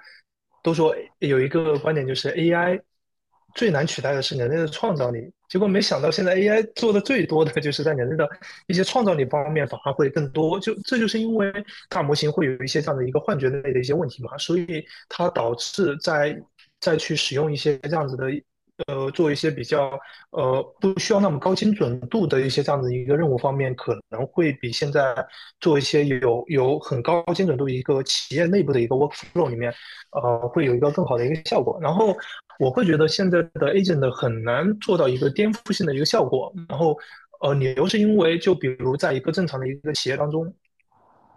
都说有一个观点就是 AI 最难取代的是人类的创造力，结果没想到现在 AI 做的最多的就是在人类的一些创造力方面反而会更多，就这就是因为大模型会有一些这样的一个幻觉类的一些问题嘛，所以它导致在再去使用一些这样子的。呃，做一些比较呃不需要那么高精准度的一些这样的一个任务方面，可能会比现在做一些有有很高精准度一个企业内部的一个 workflow 里面，呃，会有一个更好的一个效果。然后我会觉得现在的 agent 很难做到一个颠覆性的一个效果。然后呃，理由是因为就比如在一个正常的一个企业当中，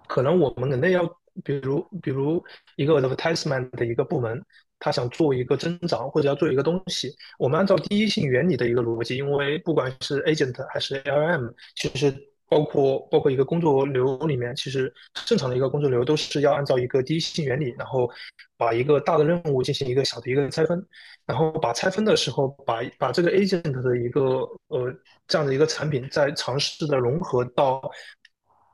可能我们人类要比如比如一个 advertisement 的一个部门。他想做一个增长，或者要做一个东西，我们按照第一性原理的一个逻辑，因为不管是 agent 还是 LM，其实包括包括一个工作流里面，其实正常的一个工作流都是要按照一个第一性原理，然后把一个大的任务进行一个小的一个拆分，然后把拆分的时候，把把这个 agent 的一个呃这样的一个产品，再尝试的融合到。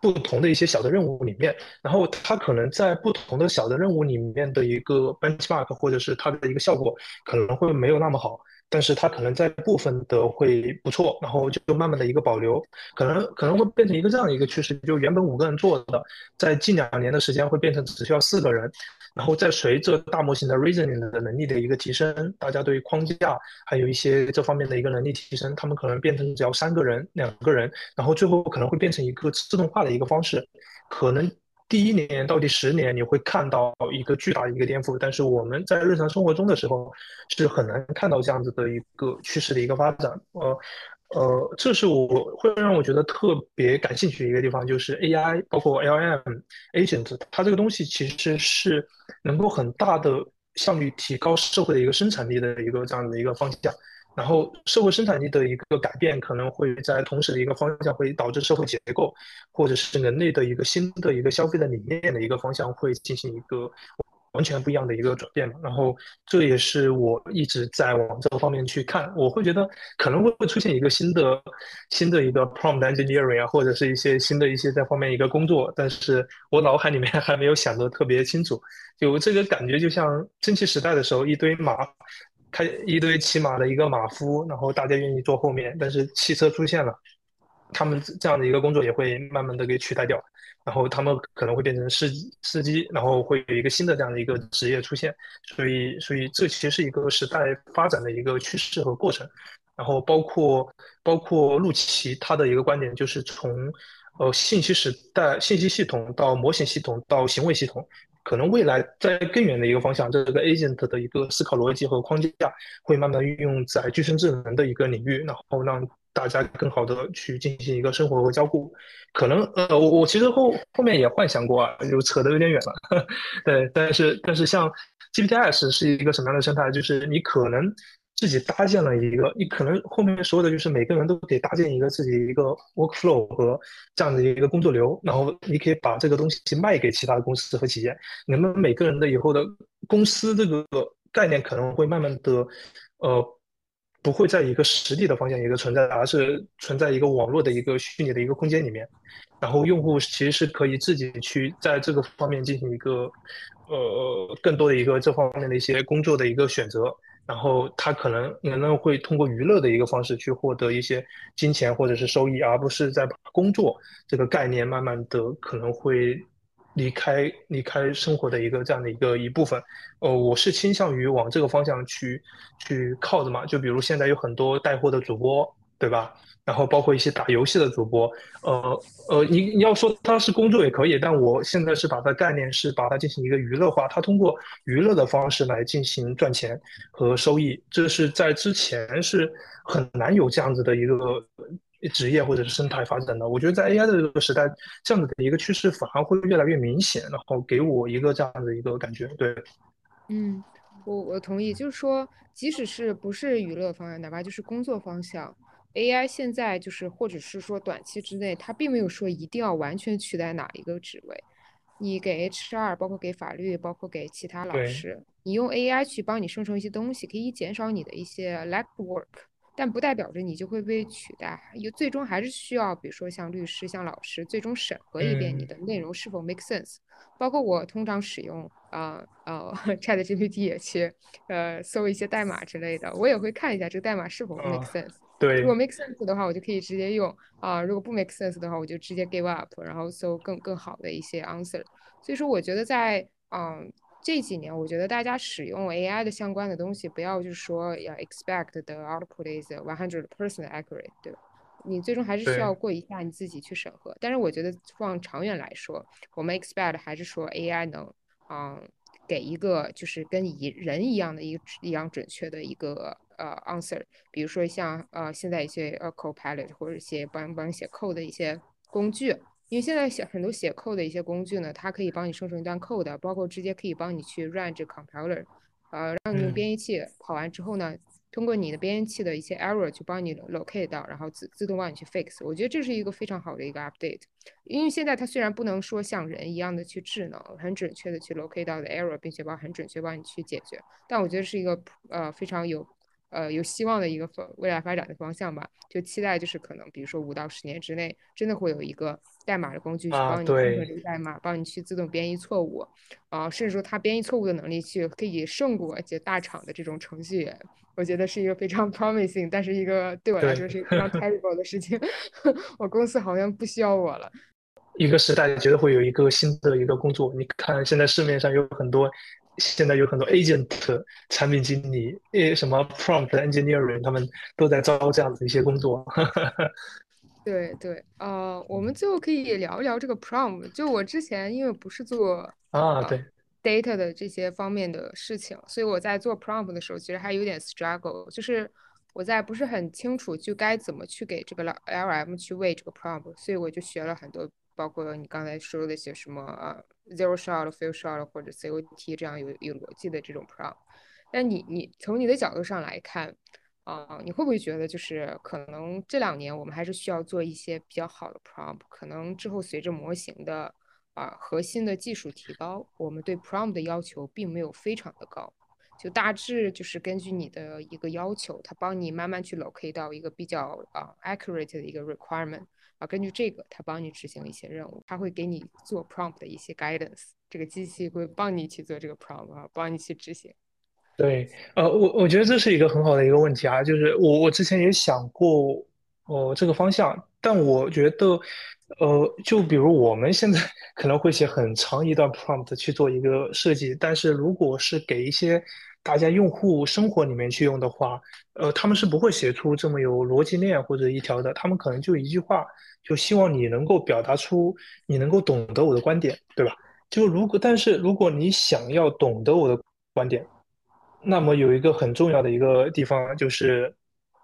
不同的一些小的任务里面，然后它可能在不同的小的任务里面的一个 benchmark 或者是它的一个效果可能会没有那么好，但是它可能在部分的会不错，然后就慢慢的一个保留，可能可能会变成一个这样一个趋势，就原本五个人做的，在近两年的时间会变成只需要四个人。然后再随着大模型的 reasoning 的能力的一个提升，大家对于框架还有一些这方面的一个能力提升，他们可能变成只要三个人、两个人，然后最后可能会变成一个自动化的一个方式。可能第一年到第十年你会看到一个巨大的一个颠覆，但是我们在日常生活中的时候是很难看到这样子的一个趋势的一个发展。呃。呃，这是我会让我觉得特别感兴趣的一个地方，就是 AI 包括 LM agent，它这个东西其实是能够很大的效率提高社会的一个生产力的一个这样的一个方向。然后社会生产力的一个改变，可能会在同时的一个方向会导致社会结构，或者是人类的一个新的一个消费的理念的一个方向会进行一个。完全不一样的一个转变嘛，然后这也是我一直在往这个方面去看。我会觉得可能会会出现一个新的新的一个 prompt engineering 啊，或者是一些新的一些这方面一个工作，但是我脑海里面 还没有想得特别清楚。有这个感觉，就像蒸汽时代的时候，一堆马开一堆骑马的一个马夫，然后大家愿意坐后面，但是汽车出现了，他们这样的一个工作也会慢慢的给取代掉。然后他们可能会变成司机，司机，然后会有一个新的这样的一个职业出现，所以，所以这其实是一个时代发展的一个趋势和过程。然后包括包括陆琪他的一个观点，就是从呃信息时代、信息系统到模型系统到行为系统，可能未来在更远的一个方向，这个 agent 的一个思考逻辑和框架会慢慢运用在具身智能的一个领域，然后让。大家更好的去进行一个生活和交互，可能呃，我我其实后后面也幻想过啊，就扯得有点远了，对，但是但是像 GPTs 是一个什么样的生态？就是你可能自己搭建了一个，你可能后面说的就是每个人都得搭建一个自己一个 workflow 和这样的一个工作流，然后你可以把这个东西卖给其他的公司和企业，你们每个人的以后的公司这个概念可能会慢慢的呃。不会在一个实体的方向一个存在，而是存在一个网络的一个虚拟的一个空间里面，然后用户其实是可以自己去在这个方面进行一个呃更多的一个这方面的一些工作的一个选择，然后他可能可能会通过娱乐的一个方式去获得一些金钱或者是收益，而不是在工作这个概念慢慢的可能会离开离开生活的一个这样的一个一部分。呃，我是倾向于往这个方向去去靠的嘛，就比如现在有很多带货的主播，对吧？然后包括一些打游戏的主播，呃呃，你你要说他是工作也可以，但我现在是把它概念是把它进行一个娱乐化，他通过娱乐的方式来进行赚钱和收益，这是在之前是很难有这样子的一个职业或者是生态发展的。我觉得在 AI 的这个时代，这样子的一个趋势反而会越来越明显，然后给我一个这样的一个感觉。对，嗯，我我同意，就是说，即使是不是娱乐方向，哪怕就是工作方向。AI 现在就是，或者是说短期之内，它并没有说一定要完全取代哪一个职位。你给 HR，包括给法律，包括给其他老师，你用 AI 去帮你生成一些东西，可以减少你的一些 leg work，但不代表着你就会被取代。有最终还是需要，比如说像律师、像老师，最终审核一遍你的内容是否 make sense。包括我通常使用啊呃 ChatGPT 也去呃搜一些代码之类的，我也会看一下这个代码是否 make sense。对，如果 make sense 的话，我就可以直接用啊；如果不 make sense 的话，我就直接 give up，然后搜更更好的一些 answer。所以说，我觉得在嗯这几年，我觉得大家使用 AI 的相关的东西，不要就是说要 expect the output is one hundred percent accurate，对吧？你最终还是需要过一下你自己去审核。但是我觉得放长远来说，我们 expect 还是说 AI 能嗯给一个就是跟以人一样的一个一样准确的一个。呃，answer，比如说像呃现在一些呃 Copilot 或者一些帮帮你写 code 的一些工具，因为现在写很多写 code 的一些工具呢，它可以帮你生成一段 code，包括直接可以帮你去 run 这 compiler，呃，让你用编译器跑完之后呢。通过你的编译器的一些 error 去帮你 locate 到，然后自自动帮你去 fix。我觉得这是一个非常好的一个 update，因为现在它虽然不能说像人一样的去智能，很准确的去 locate 到的 error，并且帮很准确帮你去解决，但我觉得是一个呃非常有。呃，有希望的一个方未来发展的方向吧，就期待就是可能，比如说五到十年之内，真的会有一个代码的工具去帮你生成这个代码，帮你去自动编译错误，啊，甚至说它编译错误的能力去可以胜过一些大厂的这种程序员，我觉得是一个非常 promising，但是一个对我来说是非常 terrible 的事情，我公司好像不需要我了。一个时代觉得会有一个新的一个工作，你看现在市面上有很多。现在有很多 agent 产品经理，诶，什么 prompt engineering，他们都在招这样子一些工作。对对，呃，我们最后可以聊一聊这个 prompt。就我之前因为不是做啊对 data 的这些方面的事情，所以我在做 prompt 的时候，其实还有点 struggle，就是我在不是很清楚就该怎么去给这个 LLM 去喂这个 prompt，所以我就学了很多。包括你刚才说的些什么啊，zero shot、few shot 或者 COT 这样有有逻辑的这种 prompt，但你你从你的角度上来看，啊，你会不会觉得就是可能这两年我们还是需要做一些比较好的 prompt？可能之后随着模型的啊核心的技术提高，我们对 prompt 的要求并没有非常的高，就大致就是根据你的一个要求，它帮你慢慢去 locate 到一个比较啊 accurate 的一个 requirement。啊，根据这个，它帮你执行一些任务，它会给你做 prompt 的一些 guidance，这个机器会帮你去做这个 prompt 啊，帮你去执行。对，呃，我我觉得这是一个很好的一个问题啊，就是我我之前也想过哦这个方向，但我觉得，呃，就比如我们现在可能会写很长一段 prompt 去做一个设计，但是如果是给一些大家用户生活里面去用的话，呃，他们是不会写出这么有逻辑链或者一条的，他们可能就一句话。就希望你能够表达出你能够懂得我的观点，对吧？就如果，但是如果你想要懂得我的观点，那么有一个很重要的一个地方就是。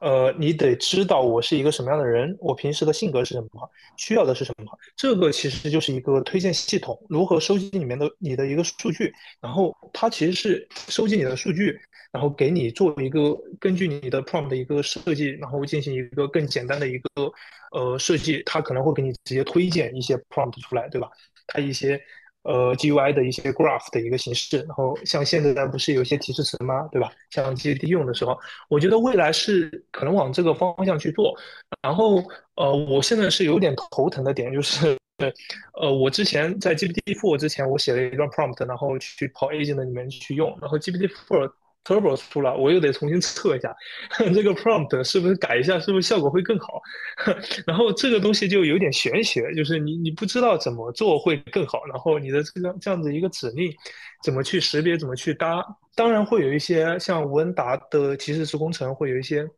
呃，你得知道我是一个什么样的人，我平时的性格是什么，需要的是什么。这个其实就是一个推荐系统，如何收集里面的你的一个数据，然后它其实是收集你的数据，然后给你做一个根据你的 prompt 的一个设计，然后进行一个更简单的一个呃设计，它可能会给你直接推荐一些 prompt 出来，对吧？它一些。呃，GUI 的一些 graph 的一个形式，然后像现在不是有一些提示词吗？对吧？像 GPT 用的时候，我觉得未来是可能往这个方向去做。然后，呃，我现在是有点头疼的点就是，呃，我之前在 G P T four 之前，我写了一段 prompt，然后去跑 agent 里面去用，然后 G P T four Turbo 出了，我又得重新测一下这个 prompt 是不是改一下，是不是效果会更好？然后这个东西就有点玄学，就是你你不知道怎么做会更好，然后你的这个这样子一个指令怎么去识别，怎么去搭，当然会有一些像吴文达的提示式工程会有一些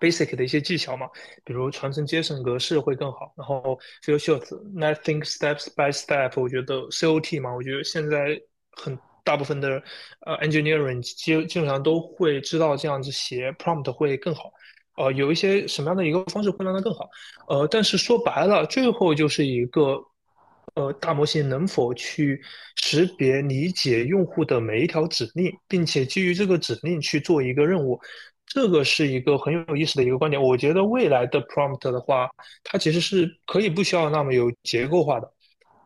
basic 的一些技巧嘛，比如传承 JSON 格式会更好，然后 f e e l short，nothing steps by step，我觉得 COT 嘛，我觉得现在很。大部分的呃 engineering 基基本上都会知道这样子写 prompt 会更好，呃，有一些什么样的一个方式会让它更好，呃，但是说白了，最后就是一个呃大模型能否去识别理解用户的每一条指令，并且基于这个指令去做一个任务，这个是一个很有意思的一个观点。我觉得未来的 prompt 的话，它其实是可以不需要那么有结构化的。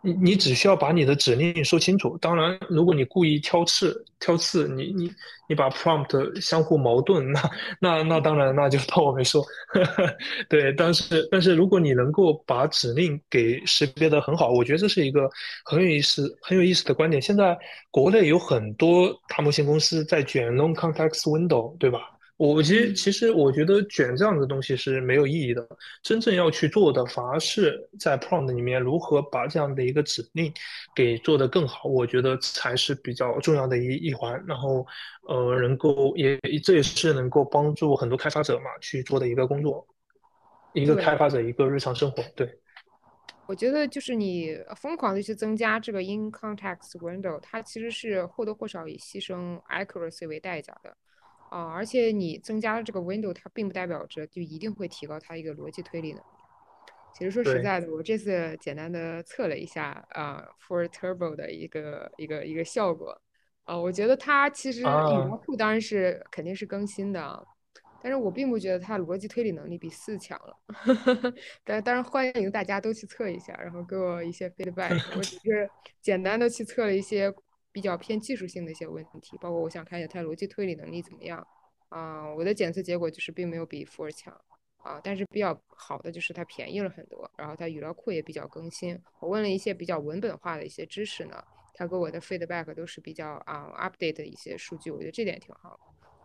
你你只需要把你的指令说清楚。当然，如果你故意挑刺挑刺，你你你把 prompt 相互矛盾，那那那当然那就当我没说。对，但是但是如果你能够把指令给识别的很好，我觉得这是一个很有意思很有意思的观点。现在国内有很多大模型公司在卷 long context window，对吧？我其实其实我觉得卷这样的东西是没有意义的。真正要去做的，反而是在 prompt 里面如何把这样的一个指令给做得更好，我觉得才是比较重要的一一环。然后，呃，能够也这也是能够帮助很多开发者嘛去做的一个工作，一个开发者一个日常生活。对，我觉得就是你疯狂的去增加这个 in context window，它其实是或多或少以牺牲 accuracy 为代价的。啊，而且你增加了这个 window，它并不代表着就一定会提高它一个逻辑推理能力。其实说实在的，我这次简单的测了一下啊，for turbo 的一个一个一个效果。啊，我觉得它其实语料库当然是肯定是更新的，但是我并不觉得它逻辑推理能力比四强了。但当然欢迎大家都去测一下，然后给我一些 feedback。我只是简单的去测了一些。比较偏技术性的一些问题，包括我想看一下它逻辑推理能力怎么样啊？我的检测结果就是并没有比 Four 强啊，但是比较好的就是它便宜了很多，然后它语料库也比较更新。我问了一些比较文本化的一些知识呢，它给我的 feedback 都是比较啊 update 的一些数据，我觉得这点挺好。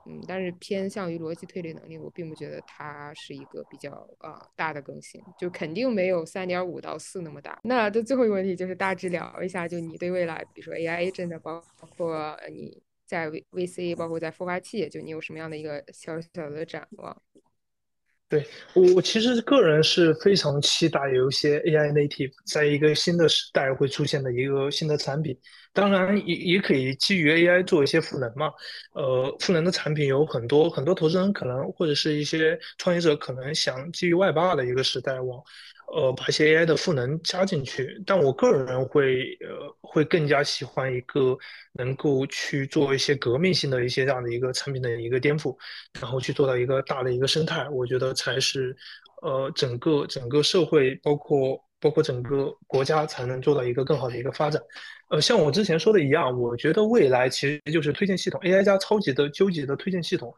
嗯，但是偏向于逻辑推理能力，我并不觉得它是一个比较啊大的更新，就肯定没有三点五到四那么大。那这最后一个问题就是大致聊一下，就你对未来，比如说 AI agent，包括你在 VC，包括在孵化器，就你有什么样的一个小小的展望？对我，我其实个人是非常期待有一些 AI native 在一个新的时代会出现的一个新的产品。当然，也也可以基于 AI 做一些赋能嘛。呃，赋能的产品有很多，很多投资人可能或者是一些创业者可能想基于外八的一个时代往。呃，把一些 AI 的赋能加进去，但我个人会呃会更加喜欢一个能够去做一些革命性的一些这样的一个产品的一个颠覆，然后去做到一个大的一个生态，我觉得才是呃整个整个社会包括包括整个国家才能做到一个更好的一个发展。呃，像我之前说的一样，我觉得未来其实就是推荐系统 AI 加超级的纠结的推荐系统。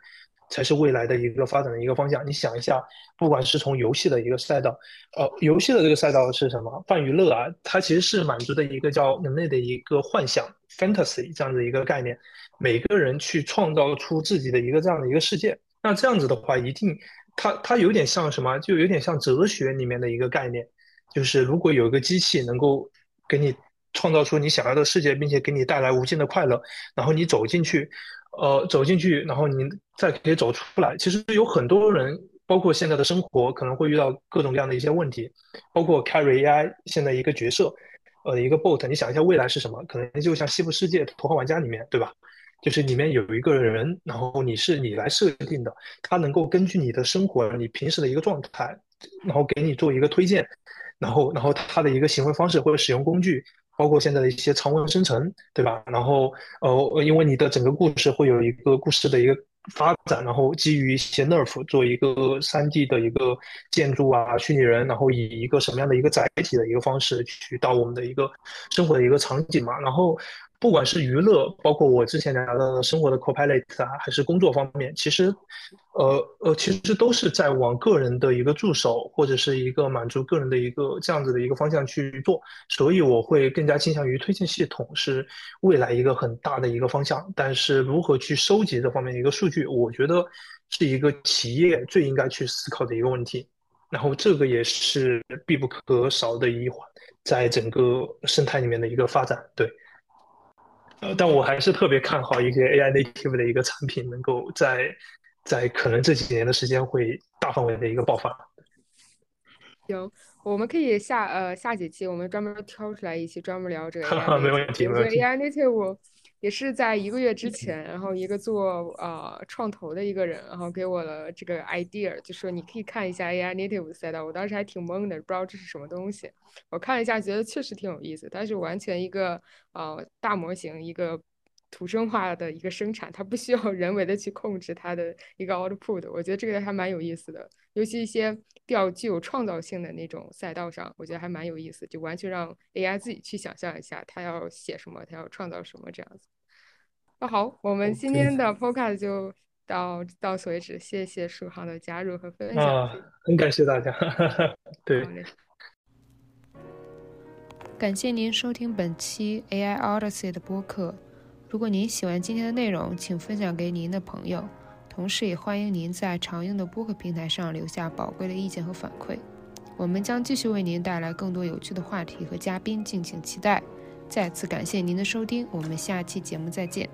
才是未来的一个发展的一个方向。你想一下，不管是从游戏的一个赛道，呃，游戏的这个赛道是什么？泛娱乐啊，它其实是满足的一个叫人类的一个幻想 （fantasy） 这样的一个概念。每个人去创造出自己的一个这样的一个世界。那这样子的话，一定它它有点像什么？就有点像哲学里面的一个概念，就是如果有一个机器能够给你创造出你想要的世界，并且给你带来无尽的快乐，然后你走进去。呃，走进去，然后你再可以走出来。其实有很多人，包括现在的生活，可能会遇到各种各样的一些问题。包括 Carry AI 现在一个角色，呃，一个 bot，你想一下未来是什么？可能就像《西部世界》《头号玩家》里面，对吧？就是里面有一个人，然后你是你来设定的，他能够根据你的生活，你平时的一个状态，然后给你做一个推荐，然后，然后他的一个行为方式或者使用工具。包括现在的一些长文生成，对吧？然后，呃，因为你的整个故事会有一个故事的一个发展，然后基于一些 nerf 做一个三 D 的一个建筑啊，虚拟人，然后以一个什么样的一个载体的一个方式去到我们的一个生活的一个场景嘛。然后，不管是娱乐，包括我之前聊到的生活的 Copilot 啊，还是工作方面，其实，呃呃，其实都是在往个人的一个助手或者是一个满足个人的一个这样子的一个方向去做。所以我会更加倾向于推荐系统是未来一个很大的一个方向。但是如何去收集这方面的一个数据，我觉得是一个企业最应该去思考的一个问题。然后这个也是必不可少的一环，在整个生态里面的一个发展。对，呃，但我还是特别看好一些 AI native 的一个产品，能够在在可能这几年的时间会大范围的一个爆发。行，我们可以下呃下几期我们专门挑出来一期专门聊这个 AI，没问题，没问题。AI native。也是在一个月之前，然后一个做呃创投的一个人，然后给我了这个 idea，就说你可以看一下 AI native 赛道。我当时还挺懵的，不知道这是什么东西。我看了一下，觉得确实挺有意思。但是完全一个呃大模型，一个图生化的一个生产，它不需要人为的去控制它的一个 output。我觉得这个还蛮有意思的，尤其一些比较具有创造性的那种赛道上，我觉得还蛮有意思。就完全让 AI 自己去想象一下，它要写什么，它要创造什么这样子。那好，我们今天的 podcast 就到到此为止。谢谢舒航的加入和分享。啊，很感谢大家。对，感谢您收听本期 AI Odyssey 的播客。如果您喜欢今天的内容，请分享给您的朋友。同时，也欢迎您在常用的播客平台上留下宝贵的意见和反馈。我们将继续为您带来更多有趣的话题和嘉宾，敬请期待。再次感谢您的收听，我们下期节目再见。